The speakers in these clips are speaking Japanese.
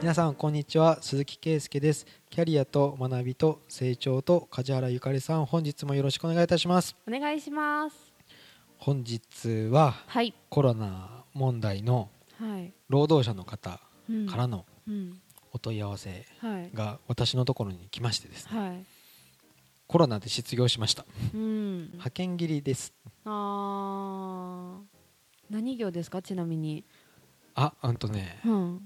皆さんこんにちは。鈴木圭介です。キャリアと学びと成長と梶原ゆかりさん本日もよろしくお願いいたします。お願いします。本日ははい。コロナ問題のはい、労働者の方うん。からのうん。お問い合わせはい。が私のところに来ましてですね。はい。コロナで失業しました。うん。派遣切りです。あー。何業ですか？ちなみに。あうんとねうん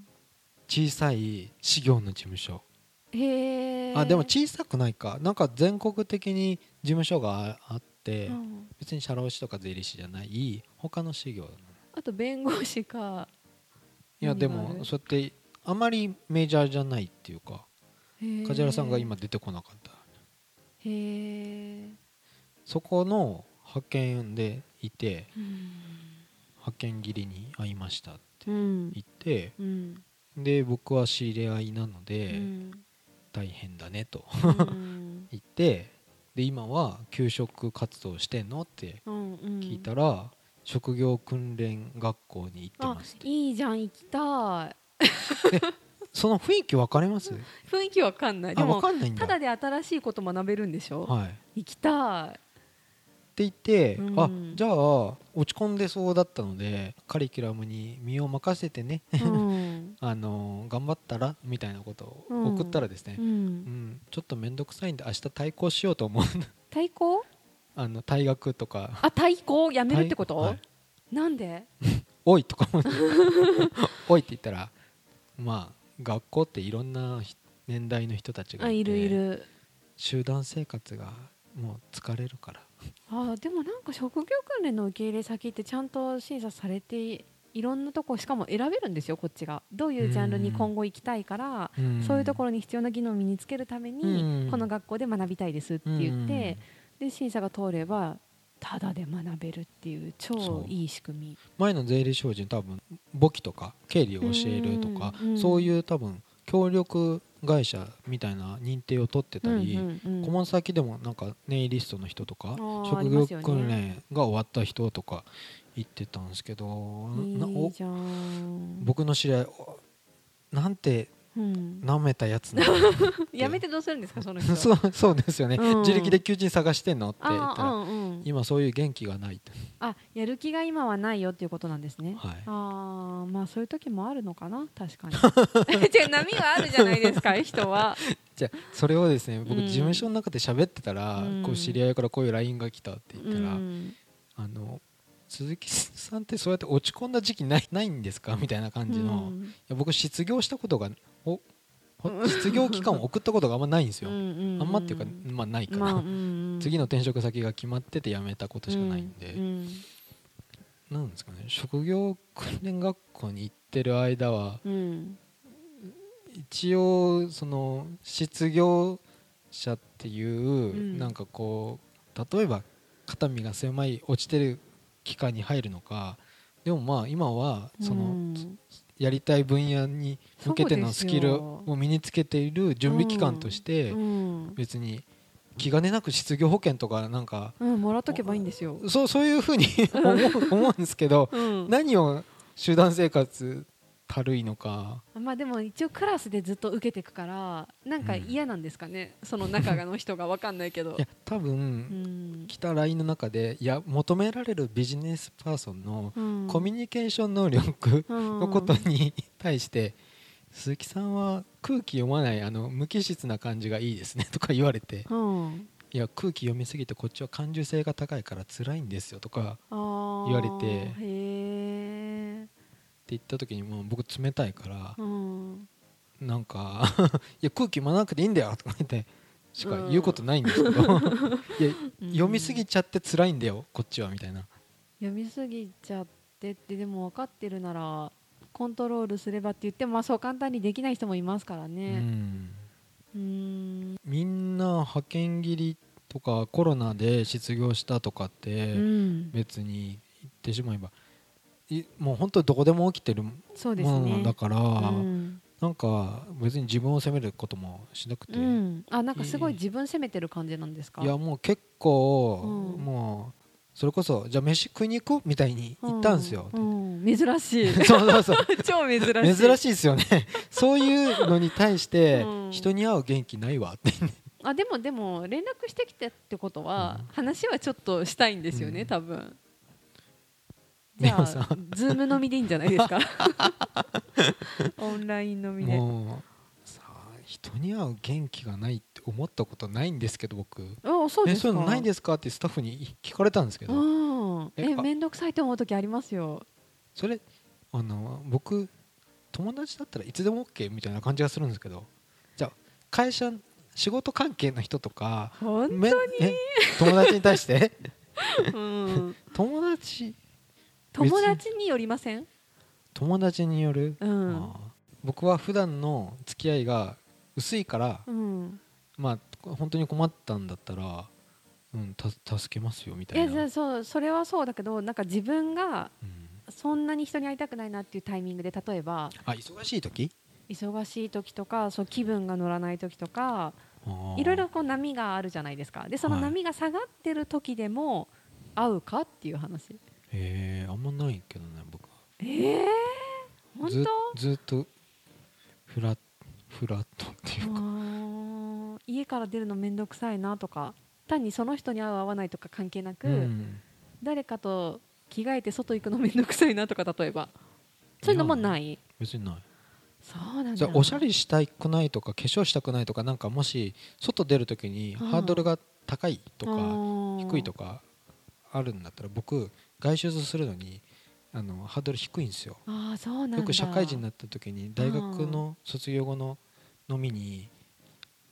小さい事業の事務所。へえ。あでも小さくないか。なんか全国的に事務所があってうん。別に社労士とか税理士じゃない他の事業あと弁護士か。いやでもそうやってあまりメジャーじゃないっていうか梶原さんが今出てこなかったへえ。そこの派遣でいてうん。派遣切りに会いましたってうん。言ってうんで僕は知り合いなのうでん。大変だねとうん。言ってで今は給食活動してんのってうんうん。聞いたら職業訓練学校に行ってあますいいじゃん行きたい。その雰囲気分かります？雰囲気わかんない。でもかんないんだ。ただで新しいこと学べるんでしょ、はい。行きたいって言って、うん。あじゃあ落ち込んでそうだったのでカリキュラムに身を任せてねうん。あの頑張ったらみたいなことをうん。送ったらですねう、うん。んちょっと面倒くさいんで明日対抗しようと思う。対抗？あの退学とか。あ対抗？やめるってこと、はい。なんで？おいとか思っておいって言ったらまあ学校っていろんなひ年代の人たちがいるいる。集団生活がもう疲れるからあでもなんか職業訓練の受け入れ先ってちゃんと審査されていろんなとこしかも選べるんですよこっちが。どういうジャンルに今後行きたいから、そういうところに必要な技能を身につけるために、うん。この学校で学びたいですって言って、で審査が通ればただで学べるっていう超いい仕組み。前の税理士法人多分簿記とか経理を教えるとか、そういう多分協力会社みたいな認定を取ってたり、うんうん先でもなんかネイリストの人とかー職業訓練が終わった人とか言ってたんですけどないおじゃん。僕の知り合いおなんてうん舐めたやつ やめてどうするんですかその人。そうそうですよね、うん。自力で求人探してんの？って言ったら、あうんうん。今そういう元気がないってあやる気が今はないよっていうことなんですね、はい。ああまあそういう時もあるのかな？確かに。じゃあ波があるじゃないですか人は。じゃあそれをですね僕うん。事務所の中で喋ってたら、うん。こう知り合いからこういう LINE が来たって言ったら、うん。あの鈴木さんってそうやって落ち込んだ時期ないないんですか？みたいな感じの、いや僕失業したことがおほ失業期間を送ったことがあんまないんですよ、うんうんあんまっていうか、まあ、ないから、まあ次の転職先が決まってて辞めたことしかないんで、うんなんですかね。職業訓練学校に行ってる間はうん。一応その失業者っていう、ん。なんかこう例えば肩身が狭い落ちてる期間に入るのか。でもまあ今はその、うんやりたい分野に向けてのスキルを身につけている準備期間としてうん。別に気兼ねなく失業保険とかなんかうんもらっとけばいいんですよ、そうそういうふうに 思う思うんですけどうん。何を集団生活たるいのか。まあでも一応クラスでずっと受けていくからなんか嫌なんですかね、その中の人が分かんないけど。いや多う分ん。来た LINE の中でいや求められるビジネスパーソンのうん。コミュニケーション能力ののことに対して鈴木さんは空気読まないあの無機質な感じがいいですねとか言われて。うん。いや空気読みすぎてこっちは感受性が高いから辛いんですよとか言われて言った時にもう僕冷たいからうん、なんか いや空気読まなくていいんだよとか言ってしか言うことないんですけど、いや読みすぎちゃって辛いんだよこっちはみたいな。読みすぎちゃってってでも分かってるならコントロールすればって言ってもまあそう簡単にできない人もいますからうねん。うん。みんな派遣切りとかコロナで失業したとかってうん。別に言ってしまえばいもう本当どこでも起きてるものねだから、うん。なんか別に自分を責めることもしなくて、うん、あなんかすごい自分責めてる感じなんですか？いやもう結構、うんもうそれこそじゃあ飯食いに行こうみたいに言ったんですよ、うん。うん。珍しい。そうそうそう。超珍しい。珍しいですよね。そういうのに対してうん。人に会う元気ないわって。あでもでも連絡してきてってことは、うん。話はちょっとしたいんですよね、うん。多分じゃあズーム飲みでいいんじゃないですか？オンライン飲みで。もうさ人に会う元気がないって思ったことないんですけど僕。あそうですそういうのないんですか？ってスタッフに聞かれたんですけど。うん。え面倒くさいと思う時ありますよ。それあの僕友達だったらいつでも OK みたいな感じがするんですけど。じゃあ会社仕事関係の人とか本めえ友達に対して？当、うん、友達友達によりません？友達による、うん。僕は普段の付き合いが薄いから、うん。まあ本当に困ったんだったら、うん、た助けますよみいたいな、そうそれはそうだけどなんか自分がうん。そんなに人に会いたくないなっていうタイミングで例えばあ忙しい時？忙しい時とかそう気分が乗らない時とかいろいろこう波があるじゃないですか。でそのはい。波が下がってる時でも会うかっていう話。へえあんまないけどね僕は。ええ本ず当？ずっとフラフラットっていうか、家から出るの面倒くさいなとか。単にその人に会う会わないとか関係なく、うん。誰かと着替えて外行くの面倒くさいなとか例えば。そういうのもない？別にない。そうなんだ。じゃあおしゃれしたくないとか化粧したくないとかなんかもし外出るときにうんハードルが高いとか低低いとかあるんだったら僕外出するのにあのハードル低いんですよ。ああそうなんだ。よく社会人になった時に大学の卒業後の飲みに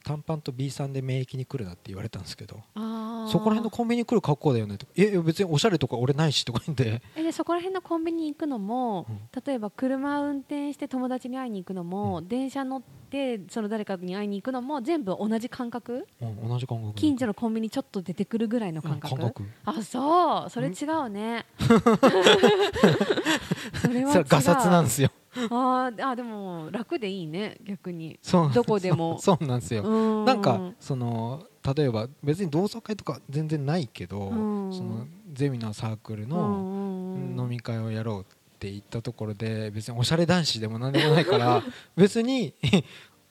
短パンと B さんで免疫に来るなって言われたんですけどそこら辺のコンビニ来る格好だよねとかえ別におしゃれとか俺ないしとか言ってえでそこら辺のコンビニ行くのも、うん。例えば車運転して友達に会いに行くのも、う電車乗ってその誰かに会いに行くのも全部同じ感覚、うん同じ感覚。近所のコンビニちょっと出てくるぐらいの感覚,、うん感覚。あそう。それ違うね。それはガサツなんですよ。あーあでも楽でいいね逆に。そうどこでも。そうなんですよ。うん。なんかその例えば別に同窓会とか全然ないけど、うん。そのゼミのサークルのの飲み会をやろうって言ったところで別におしゃれ男子でも何でもないから 別に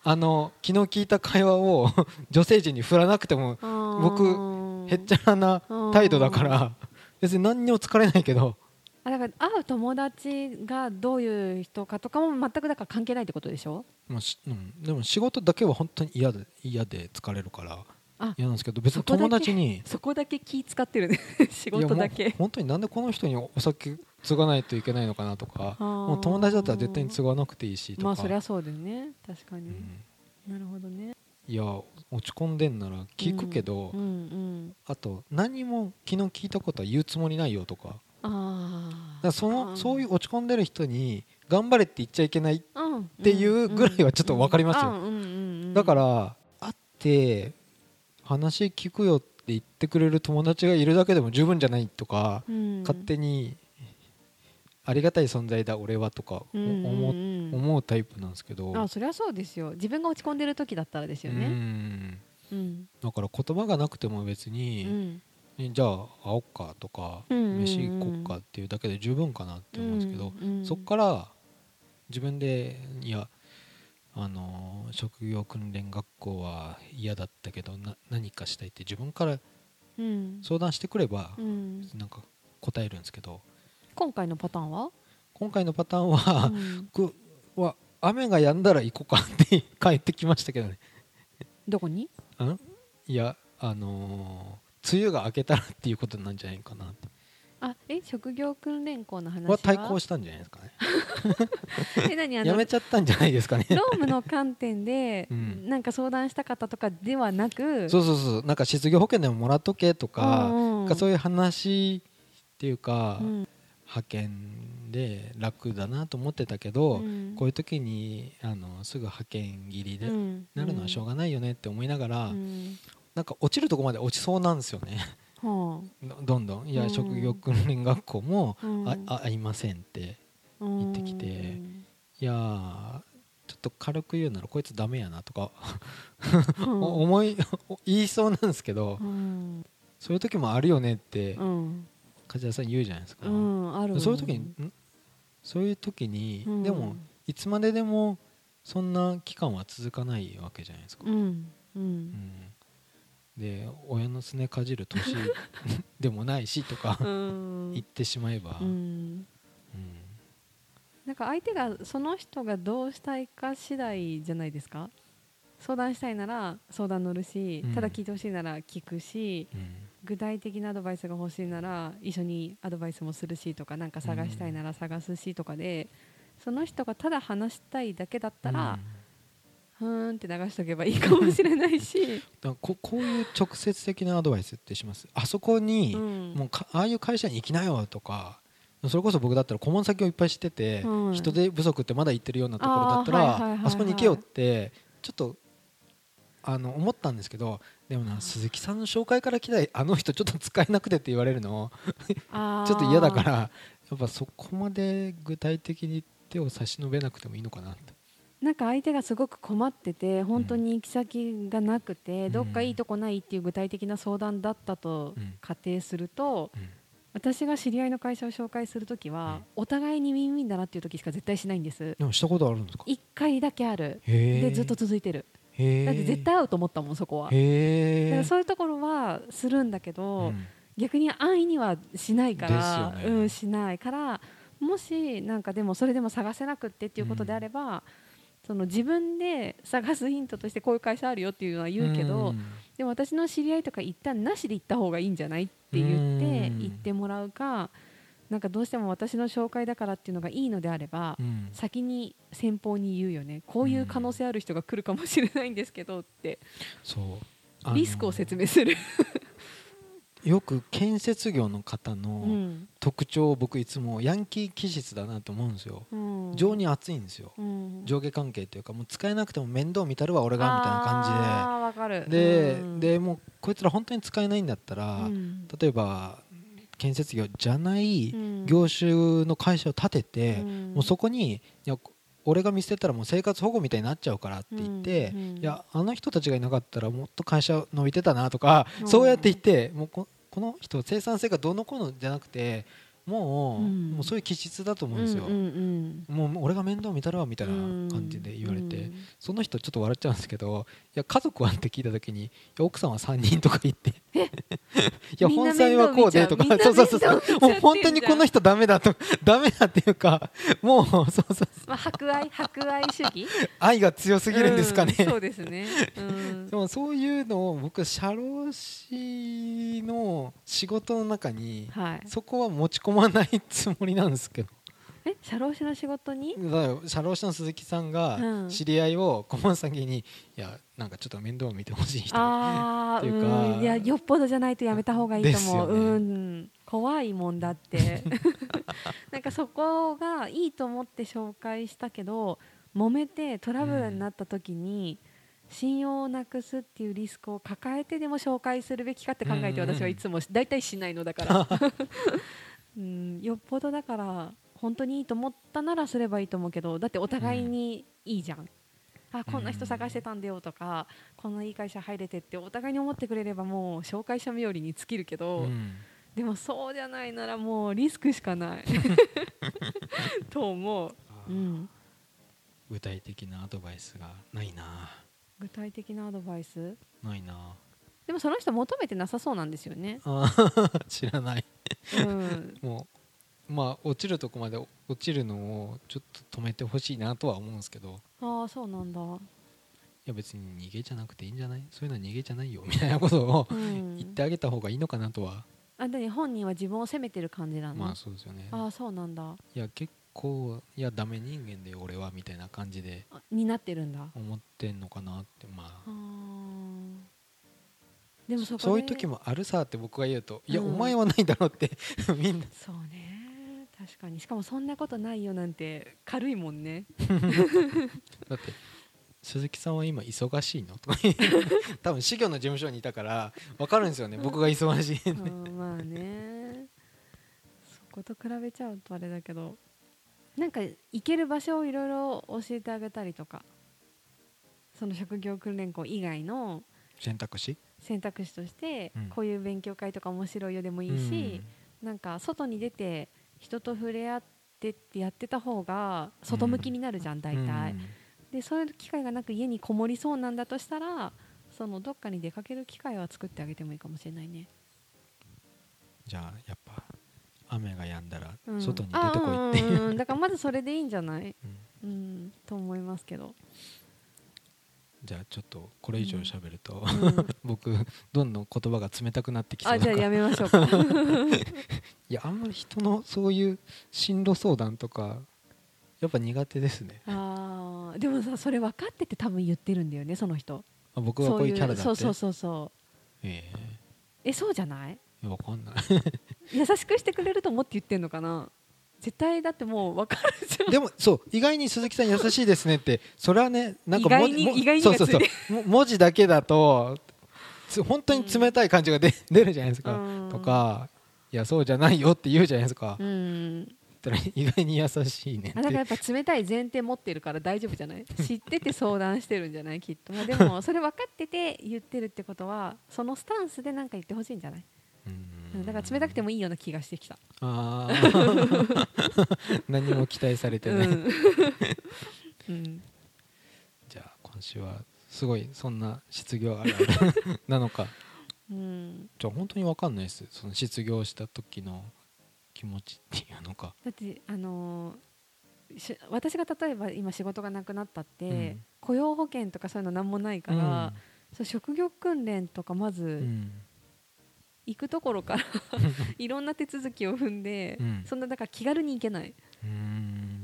あの昨日聞いた会話を 女性陣に振らなくても僕へっちゃらな態度だから別に何にも疲れないけど。あだから会う友達がどういう人かとかも全くだから関係ないってことでしょ？まあしうん、でも仕事だけは本当に嫌で嫌で疲れるからあ嫌なんですけど別に友達にそこだけ気使ってるね。仕事だけ。本当になんでこの人にお酒継がないといけないのかなとかもう友達だったら絶対に継がなくていいしとか、まあそりゃそうだよね。確かに、うん。なるほどね。いや落ち込んでんなら聞くけど、うんうんあと何も昨日聞いたことは言うつもりないよとか。あらそのそういう落ち込んでる人に頑張れって言っちゃいけないあっっていうぐらいはちょっと分かりますよ。だからら会って話聞くよって言ってくれる友達がいるだけでも十分じゃないとか、勝手にありがたい存在だ俺はとか思う思うタイプなんですけど。あそりゃそうですよ。自分が落ち込んでる時だったらですようねん。うん。だから言葉がなくても別うに、んじゃあ会おっかとか、飯行こっかっていうだけで十分かなって思うんですけど、そっから自分でいやあのー職業訓練学校は嫌だったけどな何かしたいって自分からうん。相談してくればう、ん。なんか答えるんですけど今回のパターンは？今回のパターンは、うん。僕は雨が止んだら行こうかって 帰ってきましたけどね。どこに？ん？いやあのー梅雨が明けたらっていうことなんじゃないかなって。あえ職業訓練校の話は？は対抗したんじゃないですかね。え何あのやめちゃったんじゃないですかね。ロームの観点で、うん。なんか相談した方とかではなく？そうそうそう。なんか失業保険でももらっとけとか,、うんうんそういう話っていうか、うん派遣で楽だなと思ってたけど、うん。こういう時にあのすぐ派遣切りでうん。なるのはしょうがないよねって思いながら、うん。なんか落ちるとこまで落ちそうなんですよね。はどどんどん。いや、うん。職業訓練学校も、あうん。あいませんって言ってきていやーちょっと軽く言うならこいつダメやなとか、お 思い 言いそうなんですけど、うん。そういう時もあるよねってうん梶田さん言うじゃないですか、うんあるそういう時にん？そういう時に、うん、でもいつまででもそんな期間は続かないわけじゃないですか。うんうん、で親のすねかじる年 でもないしとか言ってしまえば、うん。なんか相手がその人がどうしたいか次第じゃないですか？相談したいなら相談乗るし、ただ聞いてほしいなら聞くし、具体的なアドバイスが欲しいなら一緒にアドバイスもするしとか何か探したいなら探すしとかで、その人がただ話したいだけだったら、うん、ーんって流しとけばいいかもしれないし。ここういう直接的なアドバイスってします？あそこに、うん、もうああいう会社に行きなよとかそれこそ僕だったら顧問先をいっぱい知ってて、うん、人手不足ってまだ言ってるようなところだったらあそこに行けよってちょっとあの思ったんですけどでもな鈴木さんの紹介から来たあの人ちょっと使えなくてって言われるの ちょっと嫌だからやっぱそこまで具体的に手を差し伸べなくてもいいのかなって。なんか相手がすごく困ってて本当に行き先がなくて、うん、どっかいいとこないっていう具体的な相談だったと仮定すると、うん、私が知り合いの会社を紹介するときは、お互いにウィンウィンだなっていう時しか絶対しないんです。でもしたことあるんですか？1回だけある。でずっと続いてるだって絶対会うと思ったもんそこは。だからそういうところはするんだけど、うん、逆に安易にはしないから、ね、うんしないからもしなんかでもそれでも探せなくってっていうことであれば、うん、その自分で探すヒントとしてこういう会社あるよっていうのは言うけど、うん、でも私の知り合いとか一旦なしで行った方がいいんじゃないって言って行ってもらうか。なんかどうしても私の紹介だからっていうのがいいのであれば、うん、先に先方に言うよね。こういう可能性ある人が来るかもしれないんですけどって、そう。リスクを説明する。よく建設業の方の特徴を僕いつもヤンキー気質だなと思うんですよ、うん、情に熱いんですよ、うん、上下関係というかもう使えなくても面倒見たるわ俺がみたいな感じで。でうん、でもうこいつら本当に使えないんだったら、例えば建設業じゃない業種の会社を建てて、もうそこにいや俺が見捨てたらもう生活保護みたいになっちゃうからって言って、いやあの人たちがいなかったらもっと会社伸びてたなとか、そうやって言ってもうこの人生産性がどうのこうのじゃなくてもう,、もうそういう気質だと思うんですよ、もう俺が面倒見たらみたいな感じで言われて、その人ちょっと笑っちゃうんですけどいや家族はって聞いた時に奥さんは3人とか言って。いや本妻はこうでとか。そうそうそう。もう本当にこの人ダメだと ダメだっていうかもうそうそうそう、まあ、博愛？博愛主義？愛が強すぎるんですかね、そうですね、でもそういうのを僕社労士の仕事の中に、そこは持ち込込まないつもりなんですけど。え社労士の仕事に？社労士の鈴木さんが知り合いを顧問先に、いやなんかちょっと面倒を見てほしい人。っていうか、うん、いやよっぽどじゃないとやめた方がいいと思う、ね、うん。怖いもんだって。なんかそこがいいと思って紹介したけど揉めてトラブルになった時に、信用をなくすっていうリスクを抱えてでも紹介するべきかって考えて私はいつも大体しないのだから。うん。よっぽどだから本当にいいと思ったならすればいいと思うけどだってお互いにいいじゃん、うん、あこんな人探してたんだよとか、こんないい会社入れてってお互いに思ってくれればもう紹介者冥利に尽きるけど、うん、でもそうじゃないならもうリスクしかない。と思う、うん、具体的なアドバイスがないな具体的なアドバイス？ないな。でもその人求めてなさそうなんですよね。知らない。うん、もうまあ落ちるとこまで落ちるのをちょっと止めてほしいなとは思うんですけど。ああそうなんだ。いや別に逃げじゃなくていいんじゃない？そういうのは逃げじゃないよみたいなことを、うん、言ってあげた方がいいのかなとは。あで本人は自分を責めてる感じなの？まあそうですよね。ああそうなんだ。いや結構いやダメ人間で俺はみたいな感じでになってるんだ。思ってんのかなってまあ。でもそういう時もあるさって僕が言うと、いや、お前はないだろうって みんな。そうね。確かに。しかもそんなことないよなんて軽いもんね。だって鈴木さんは今忙しいの？とか 多分事業の事務所にいたから分かるんですよね。僕が忙しいんでまあね。そこと比べちゃうとあれだけどなんか行ける場所をいろいろ教えてあげたりとか。その職業訓練校以外の選択肢？選択肢としてこういう勉強会とか面白いよでもいいし、なんか外に出て人と触れ合っってってやってた方が外向きになるじゃん、大体、でそういう機会がなく家にこもりそうなんだとしたらそのどっかに出かける機会は作ってあげてもいいかもしれないね。じゃあやっぱ雨が止んだら外に出てこいっていう、うん、だからまずそれでいいんじゃない、うん、うん、と思いますけど。じゃあちょっとこれ以上喋ると、うん、僕どんどん言葉が冷たくなってきそうあじゃあやめましょうか。いやあんまり人のそういう進路相談とかやっぱ苦手ですね。あでもさそれ分かってて多分言ってるんだよねその人。あ僕はこういうキャラだって。そうそうそうそう。えー、えそうじゃない？分かんない優しくしてくれると思って言ってんのかな？絶対だってもう分かるじゃん。でもそう意外に鈴木さん優しいですねってそれはねなんか意外に意外にそうそうそう文字だけだと本当に冷たい感じが出, 出るじゃないですか、うん、とかいやそうじゃないよって言うじゃないですか、うん、意外に優しいねあだからやっぱ冷たい前提持ってるから大丈夫じゃない？知ってて相談してるんじゃない？きっと、まあ、でもそれ分かってて言ってるってことはそのスタンスで何か言ってほしいんじゃない？だから冷たくてもいいような気がしてきた。あ 何も期待されてない、うん。うん、じゃあ今週はすごいそんな失業あるあるなのか、うん、じゃあ本当に分かんないです。その失業した時の気持ちっていうのか。だってあのー、私が例えば今仕事がなくなったって、うん、雇用保険とかそういうの何もないから、うん、そう職業訓練とかまず、行くところから いろんな手続きを踏んで、うん、そんなだから気軽に行けない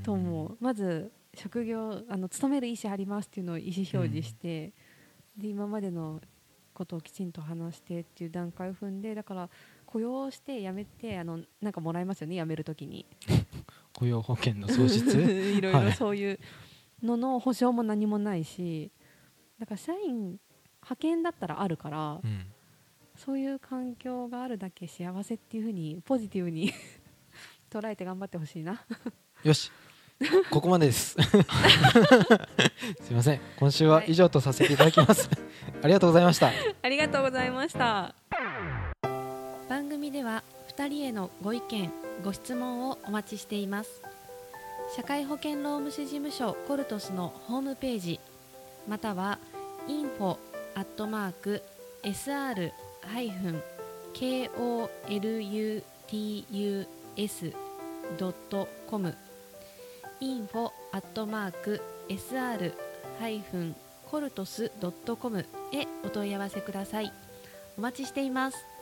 と思う。まず職業あの勤める意思ありますっていうのを意思表示して、うん、で今までのことをきちんと話してっていう段階を踏んでだから雇用して辞めてあのなんかもらえますよね辞めるときに。雇用保険の創出？いろいろそういうのの保証も何もないしだから社員派遣だったらあるから、うん、そういう環境があるだけ幸せっていうふうにポジティブに 捉えて頑張ってほしいな。よし。ここまでです。すいません。今週は以上とさせていただきます、はい、ありがとうございました。ありがとうございました。番組では2人へのご意見ご質問をお待ちしています。社会保険労務士事務所コルトスのホームページまたは info アットマーク sr koluts.com info アットマーク sr-coltus.com へお問い合わせください。お待ちしています。